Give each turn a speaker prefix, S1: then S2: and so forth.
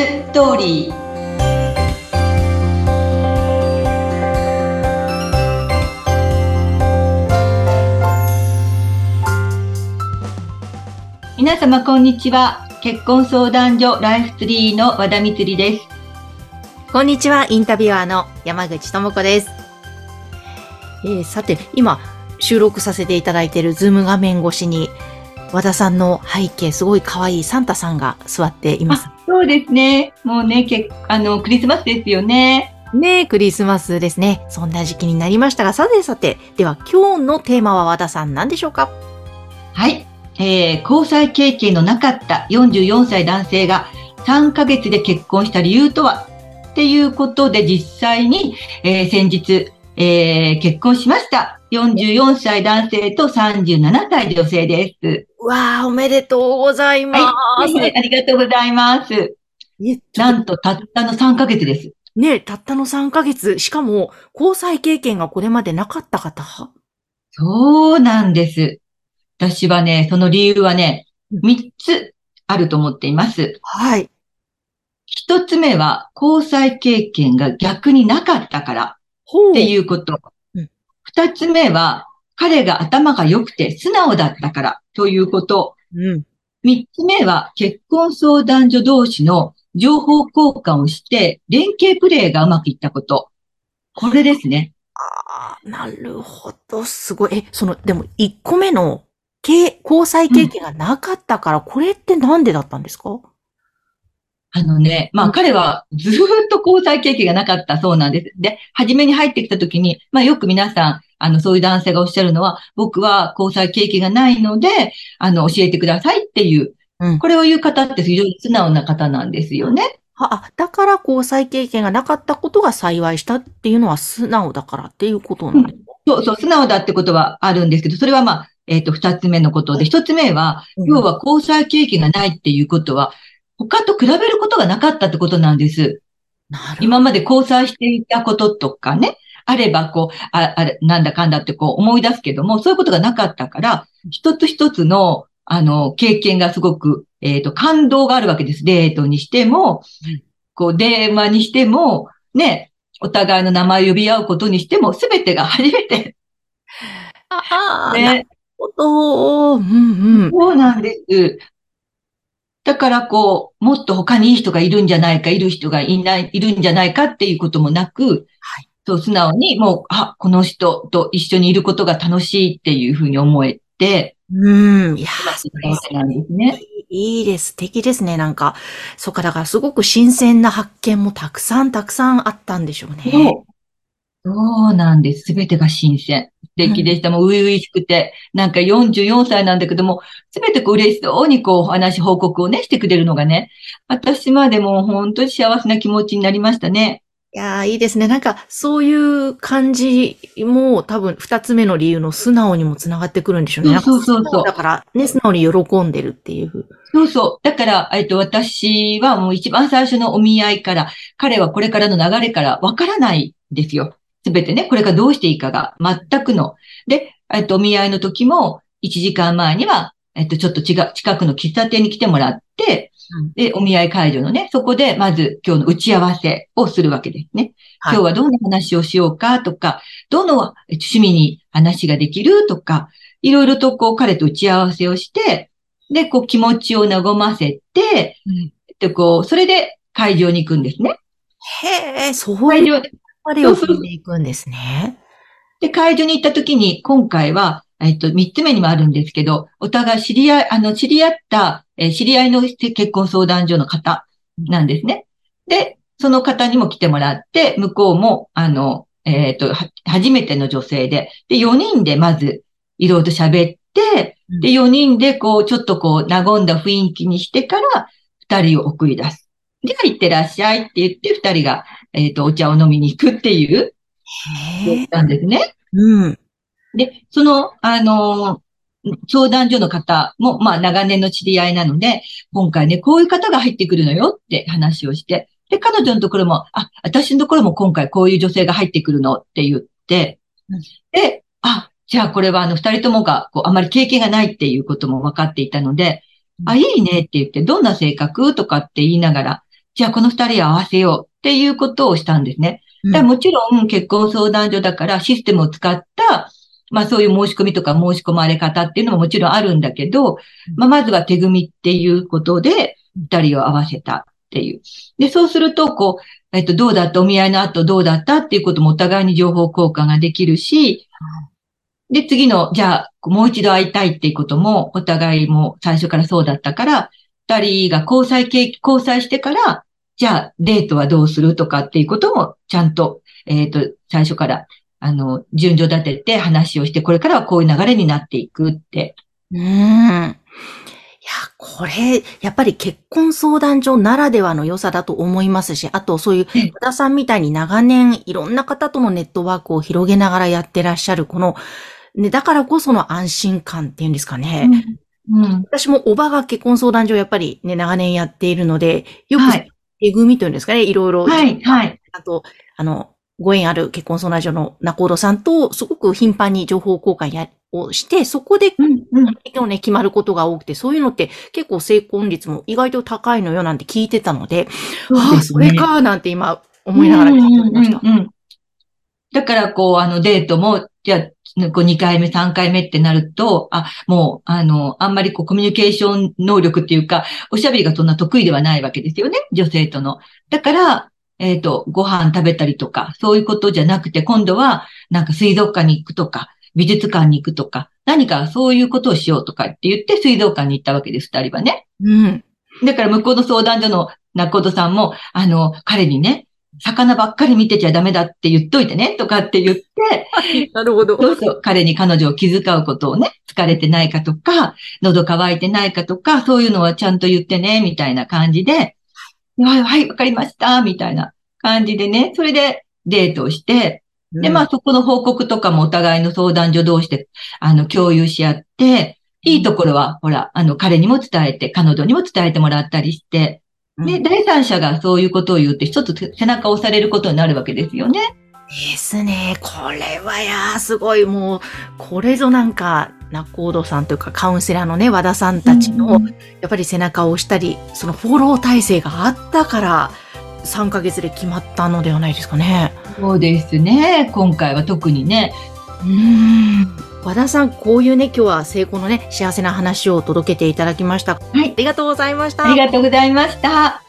S1: ストーリー皆様こんにちは結婚相談所ライフツリーの和田光です
S2: こんにちはインタビュアーの山口智子です、えー、さて今収録させていただいているズーム画面越しに和田さんの背景、すごい可愛いサンタさんが座っています。
S1: そうですね。もうね、けあの、クリスマスですよね。
S2: ねクリスマスですね。そんな時期になりましたが、さてさて、では今日のテーマは和田さん何でしょうか？
S1: はい。えー、交際経験のなかった44歳男性が3ヶ月で結婚した理由とは？っていうことで実際に、えー、先日、えー、結婚しました。44歳男性と37歳女性です。
S2: わあ、おめでとうございます、
S1: はい。ありがとうございます。なんと、たったの3ヶ月です。
S2: ねたったの3ヶ月。しかも、交際経験がこれまでなかった方？
S1: そうなんです。私はね、その理由はね、3つあると思っています。
S2: はい。
S1: 1つ目は、交際経験が逆になかったからっていうこと。二つ目は、彼が頭が良くて素直だったからということ。うん。三つ目は、結婚相談所同士の情報交換をして、連携プレーがうまくいったこと。これですね。
S2: ああ、なるほど。すごい。え、その、でも、一個目の、交際経験がなかったから、うん、これってなんでだったんですか？
S1: あのね、まあ彼はずっと交際経験がなかったそうなんです。で、初めに入ってきた時に、まあよく皆さん、あの、そういう男性がおっしゃるのは、僕は交際経験がないので、あの、教えてくださいっていう、うん、これを言う方って非常に素直な方なんですよね。
S2: あ、だから交際経験がなかったことが幸いしたっていうのは素直だからっていうことなんですか、
S1: うん、そうそう、素直だってことはあるんですけど、それはまあ、えっ、ー、と、二つ目のことで、一つ目は、要は交際経験がないっていうことは、他と比べることがなかったってことなんです。今まで交際していたこととかね、あれば、こう、あ、あれ、なんだかんだってこう思い出すけども、そういうことがなかったから、一つ一つの、あの、経験がすごく、えっ、ー、と、感動があるわけです。デートにしても、こう、電話にしても、ね、お互いの名前を呼び合うことにしても、すべてが初めて。
S2: ああ、ね。なるほど。うんうん。
S1: そうなんです。だからこう、もっと他にいい人がいるんじゃないか、いる人がいない、いるんじゃないかっていうこともなく、はい、そう素直にもう、あ、この人と一緒にいることが楽しいっていうふうに思えて、
S2: うん。いや、なんですね。いいです。素敵ですね。なんか、そっか、だからすごく新鮮な発見もたくさんたくさんあったんでしょうね。
S1: そう。そうなんです。すべてが新鮮。素敵でした。もう、初々しくて、なんか44歳なんだけども、すべてこう嬉しそうにこう、お話、報告をね、してくれるのがね、私までも本当に幸せな気持ちになりましたね。
S2: いやー、いいですね。なんか、そういう感じも多分二つ目の理由の素直にもつながってくるんでしょうね。
S1: そうそうそう
S2: だからね、素直に喜んでるっていう。
S1: そうそう。だから、えっと、私はもう一番最初のお見合いから、彼はこれからの流れからわからないんですよ。すべてね、これからどうしていいかが全くの。で、えっと、お見合いの時も、1時間前には、えっと、ちょっと違う、近くの喫茶店に来てもらって、で、お見合い会場のね、そこで、まず今日の打ち合わせをするわけですね。はい、今日はどんな話をしようかとか、どの趣味に話ができるとか、いろいろとこう彼と打ち合わせをして、で、こう気持ちを和ませて、うん、で、こう、それで会場に行くんですね。
S2: へえ、そういうパレを踏んでいくんですね。
S1: で、会場に行った時に、今回は、えっと、三つ目にもあるんですけど、お互い知り合い、あの、知り合った、えー、知り合いの結婚相談所の方なんですね。で、その方にも来てもらって、向こうも、あの、えっ、ー、と、初めての女性で、で、4人でまず、いろいろと喋って、で、4人でこう、ちょっとこう、和んだ雰囲気にしてから、2人を送り出す。では、行ってらっしゃいって言って、2人が、えっ、ー、と、お茶を飲みに行くっていう、へなんですね。
S2: うん。
S1: で、その、あの相談所の方も、まあ、長年の知り合いなので、今回ね、こういう方が入ってくるのよって話をして、で、彼女のところも、あ、私のところも今回こういう女性が入ってくるのって言って、で、あ、じゃあこれはあの二人ともが、こう、あまり経験がないっていうことも分かっていたので、あ、いいねって言って、どんな性格とかって言いながら、じゃあこの二人合わせようっていうことをしたんですね。だもちろん結婚相談所だからシステムを使った、まあそういう申し込みとか申し込まれ方っていうのももちろんあるんだけど、まあまずは手組みっていうことで二人を合わせたっていう。で、そうすると、こう、えっと、どうだった？お見合いの後どうだった？っていうこともお互いに情報交換ができるし、で、次の、じゃあ、もう一度会いたいっていうことも、お互いも最初からそうだったから、二人が交際経、交際してから、じゃあ、デートはどうする？とかっていうことも、ちゃんと、えっ、と、最初から、あの、順序立てて話をして、これからはこういう流れになっていくって。
S2: うーん。いや、これ、やっぱり結婚相談所ならではの良さだと思いますし、あとそういう、
S1: ええ
S2: 和田さんみたいに長年いろんな方とのネットワークを広げながらやってらっしゃる、この、ね、だからこその安心感っていうんですかね。
S1: うん。
S2: 私もおばが結婚相談所やっぱりね、長年やっているので、よく、
S1: はい
S2: えぐみというんですかね、いろいろ。
S1: はい、はい。
S2: あと、あの、ご縁ある結婚相談所の中尾さんと、すごく頻繁に情報交換や、をして、そこで、
S1: うん、うん。
S2: 結構ね、決まることが多くて、そういうのって結構成婚率も意外と高いのよなんて聞いてたので、ああ、それか、なんて今思いながら聞いてました。
S1: だから、こう、あの、デートも、じゃあ、こう2回目、3回目ってなると、あ、もう、あの、あんまりこう、コミュニケーション能力っていうか、おしゃべりがそんな得意ではないわけですよね、女性との。だから、えっ、と、ご飯食べたりとか、そういうことじゃなくて、今度は、なんか水族館に行くとか、美術館に行くとか、何かそういうことをしようとかって言って、水族館に行ったわけです、二人はね。
S2: うん。
S1: だから向こうの相談所の中戸さんも、あの、彼にね、魚ばっかり見てちゃダメだって言っといてね、とかって言って、
S2: なるほど。
S1: そうそう、彼に彼女を気遣うことをね、疲れてないかとか、喉乾いてないかとか、そういうのはちゃんと言ってね、みたいな感じで、はい、はい、わかりました、みたいな感じでね、それでデートをして、で、まあそこの報告とかもお互いの相談所同士で、あの、共有し合って、いいところは、ほら、あの、彼にも伝えて、彼女にも伝えてもらったりして、
S2: うん。
S1: で、第三者がそういうことを言うって、一つ背中を押されることになるわけですよね。
S2: ですね。これはやー、すごい、もう、これぞなんか、ナコードさんというか、カウンセラーのね、和田さんたちの、
S1: うん
S2: やっぱり背中を押したり、そのフォロー体制があったから、3ヶ月で決まったのではないですかね。
S1: そうですね。今回は特にね。
S2: うーん。和田さん、こういうね、今日は成功のね、幸せな話を届けていただきました。
S1: はい
S2: ありがとうございました。
S1: ありがとうございました。